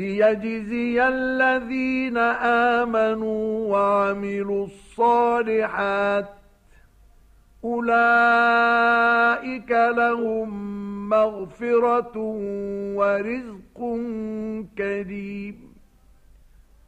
ليجزي الذين آمنوا وعملوا الصالحات أولئك لهم مغفرة ورزق كريم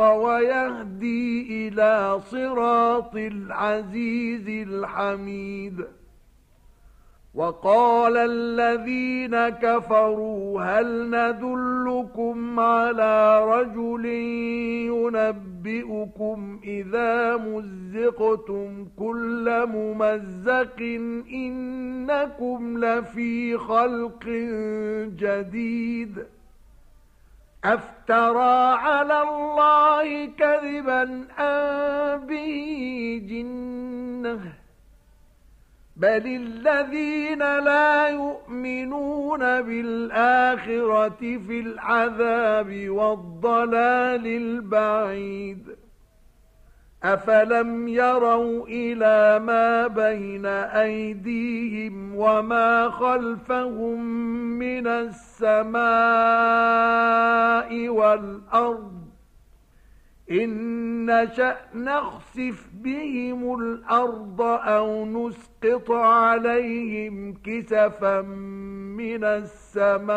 ويهدي إلى صراط العزيز الحميد. وقال الذين كفروا هل ندلكم على رجل ينبئكم إذا مزقتم كل ممزق إنكم لفي خلق جديد. أفترى على الله كذبا أم به جنه بل الذين لا يؤمنون بالآخرة في العذاب والضلال البعيد. أفلم يروا إلى ما بين أيديهم وما خلفهم من السماء والأرض إن نشأ نخسف بهم الأرض أو نسقط عليهم كسفا من السماء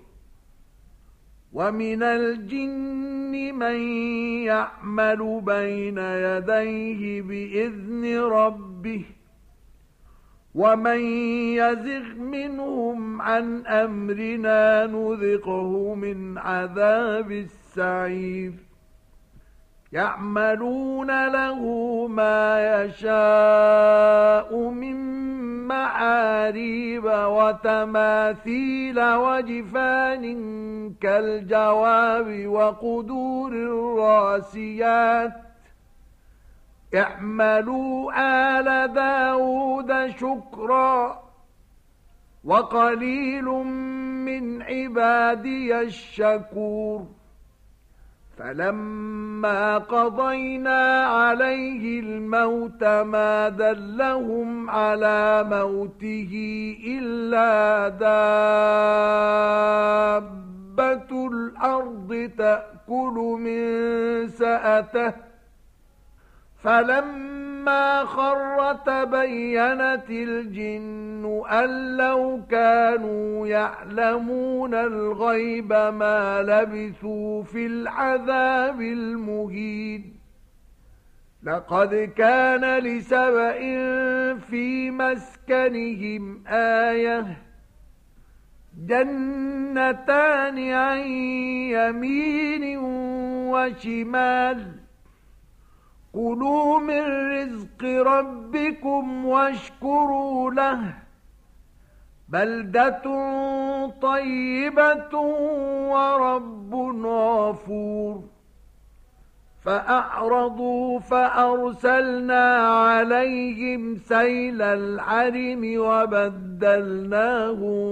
ومن الجن من يعمل بين يديه بإذن ربه ومن يزغ منهم عن أمرنا نذقه من عذاب السعير يعملون له ما يشاء من معاريب وتماثيل وجفان كالجواب وقدور الراسيات. اعملوا آل داود شكرا وقليل من عبادي الشكور. فلما قضينا عليه الموت ما دلهم على موته إلا دابة الأرض تأكل من سأته فلما خر تبينت الجن أن لو كانوا يعلمون الغيب ما لبثوا في العذاب المهين لقد كان لسبأ في مسكنهم آية جنتان عن يمين وشمال كُلُوا مِن رِّزْقِ رَبِّكُمْ وَاشْكُرُوا لَهُ. بَلْدَةٌ طَيِّبَةٌ وَرَبٌّ غَفُورٌ. فَأَعْرَضُوا فَأَرْسَلْنَا عَلَيْهِمْ سَيْلَ الْعَرِمِ وَبَدَّلْنَاهُمْ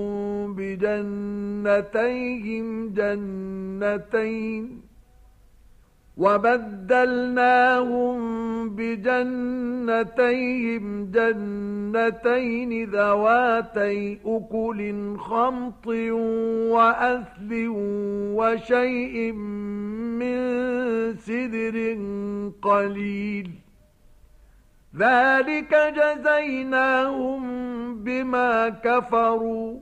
بِجَنَّتَيْهِمْ جَنَّتَيْنِ. وَبَدَّلْنَاهُمْ بِجَنَّتَيْهِمْ جَنَّتَيْنِ ذَوَاتَيْ أُكُلٍ خَمْطٍ وَأَثْلٍ وَشَيْءٍ مِّن سِدْرٍ قَلِيلٍ. ذَلِكَ جَزَيْنَاهُم بِمَا كَفَرُوا.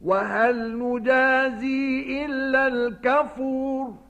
وَهَلْ نُجَازِي إِلَّا الْكَفُورَ؟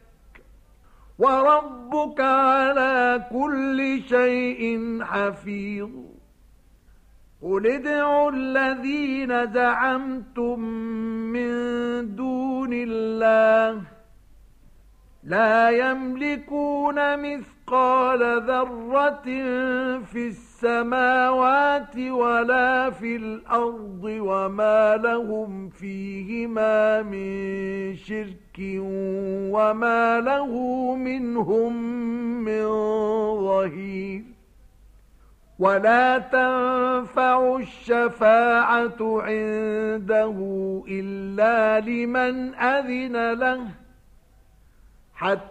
وربك على كل شيء حفيظ. قل ادعوا الذين زعمتم من دون الله لا يملكون مثقال ذرة في السماوات ولا في الأرض وما لهم فيهما من شرك وما له منهم من ظهير ولا تنفع الشفاعة عنده إلا لمن أذن له حتى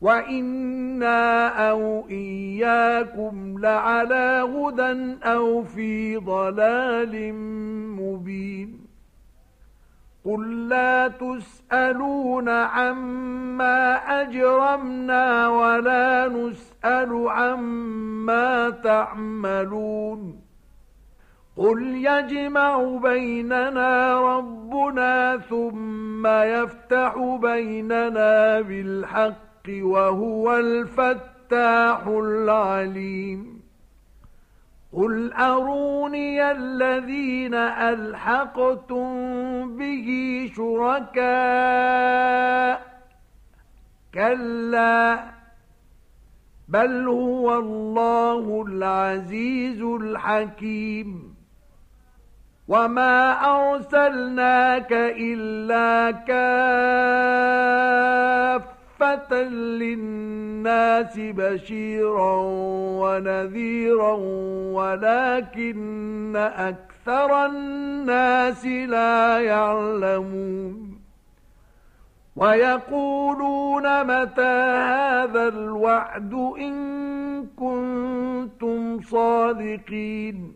وَإِنَّا أَوْ إِيَّاكُمْ لَعَلَى هُدًى أَوْ فِي ضَلَالٍ مُبِينٍ قُل لَّا تُسْأَلُونَ عَمَّا أَجْرَمْنَا وَلَا نُسْأَلُ عَمَّا تَعْمَلُونَ قُلْ يَجْمَعُ بَيْنَنَا رَبُّنَا ثُمَّ يَفْتَحُ بَيْنَنَا بِالْحَقِّ وَهُوَ الْفَتَّاحُ الْعَلِيمُ. قل أروني الذين ألحقتم به شركاء. كلا بل هو الله العزيز الحكيم. وما أرسلناك إلا كافة للناس بشيرا ونذيرا ولكن أكثر الناس لا يعلمون ويقولون متى هذا الوعد إن كنتم صادقين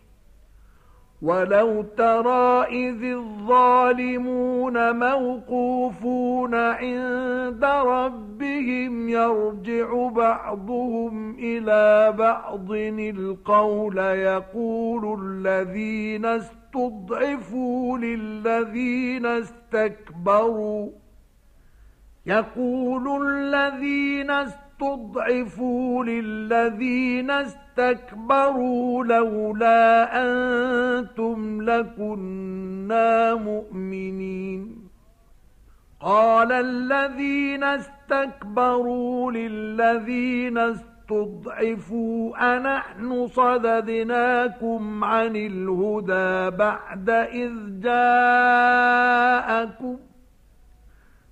ولو ترى إذ الظالمون موقوفون عند ربهم يرجع بعضهم إلى بعض القول يقول الذين استضعفوا للذين استكبروا يقول الذين استضعفوا للذين استكبروا لَوْلَا أَنْتُمْ لَكُنَّا مُؤْمِنِينَ. قَالَ الَّذِينَ اسْتَكْبَرُوا لِلَّذِينَ اسْتُضْعِفُوا أَنَحْنُ صَدَدْنَاكُمْ عَنِ الْهُدَى بَعْدَ إِذْ جَاءَكُمْ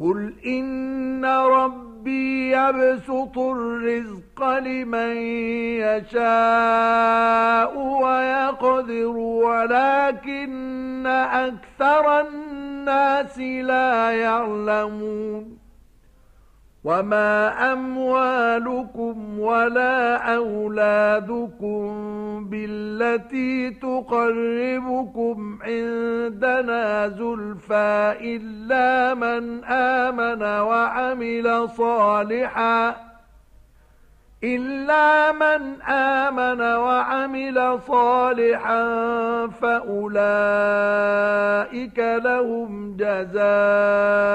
قل إن ربي يبسط الرزق لمن يشاء ويقدر ولكن أكثر الناس لا يعلمون وما أموالكم ولا أولادكم بالتي تقربكم عندنا زلفى إلا من آمن وعمل صالحا إلا من آمن وعمل صالحا فأولئك لهم جزاء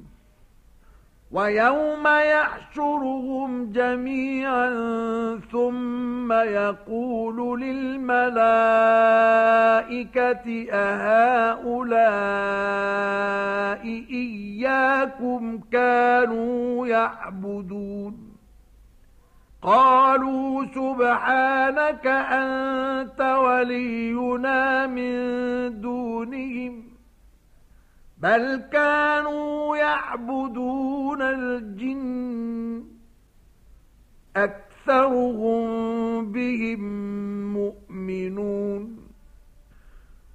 ويوم يحشرهم جميعا ثم يقول للملائكة أهؤلاء إياكم كانوا يعبدون؟ قالوا سبحانك أنت ولينا من دونهم. بل كانوا يعبدون الجن أكثرهم بهم مؤمنون.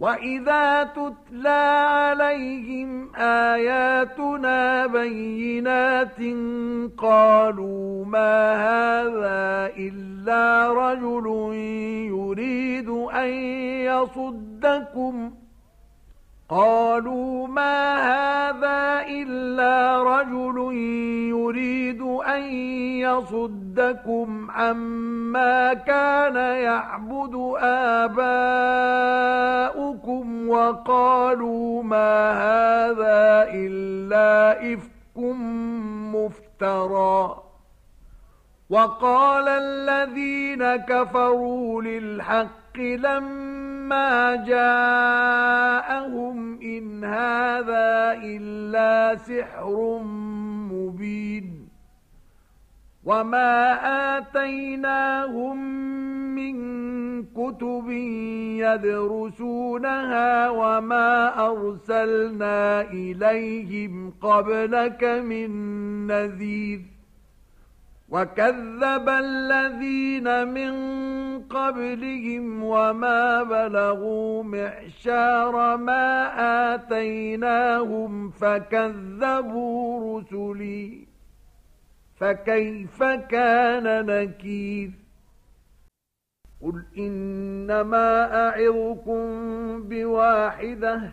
وَإِذَا تُتْلَى عَلَيْهِمْ آيَاتُنَا بَيِّنَاتٍ قَالُوا مَا هَذَا إِلَّا رَجُلٌ يُرِيدُ أَن يَصُدَّكُمْ قالوا ما هذا إلا رجل يريد أن يصدكم عما كان يعبد آباؤكم وقالوا ما هذا إلا إفك مفترى. وقال الذين كفروا للحق لما جاءهم إن هذا إلا سحر مبين وما آتيناهم من كتب يدرسونها وما أرسلنا إليهم قبلك من نذير وكذب الذين من قبلهم وما بلغوا معشار ما آتيناهم فكذبوا رسلي فكيف كان نكير قل إنما أعظكم بواحدة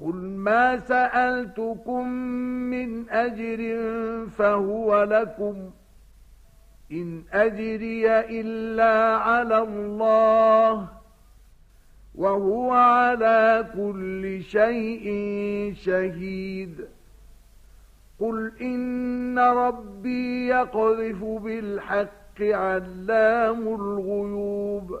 قل ما سألتكم من أجر فهو لكم إن أجري إلا على الله وهو على كل شيء شهيد. قل إن ربي يقذف بالحق علام الغيوب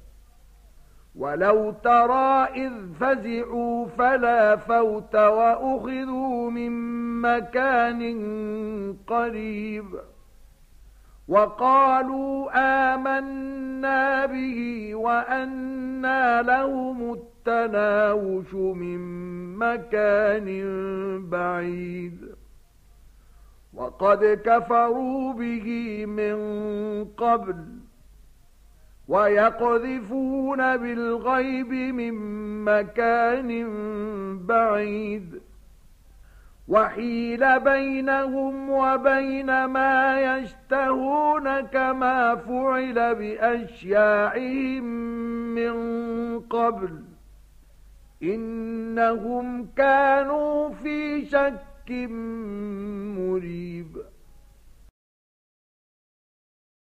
وَلَوْ تَرَى إِذْ فَزِعُوا فَلَا فَوْتَ وَأُخِذُوا مِنْ مَكَانٍ قَرِيبٍ وَقَالُوا آمَنَّا بِهِ وَأَنَّى لَهُمُ التناوش من مكان بعيد وقد كفروا به من قبل ويقذفون بالغيب من مكان بعيد. وحيل بينهم وبين ما يشتهون كما فعل بأشياعهم من قبل. إنهم كانوا في شك مريب.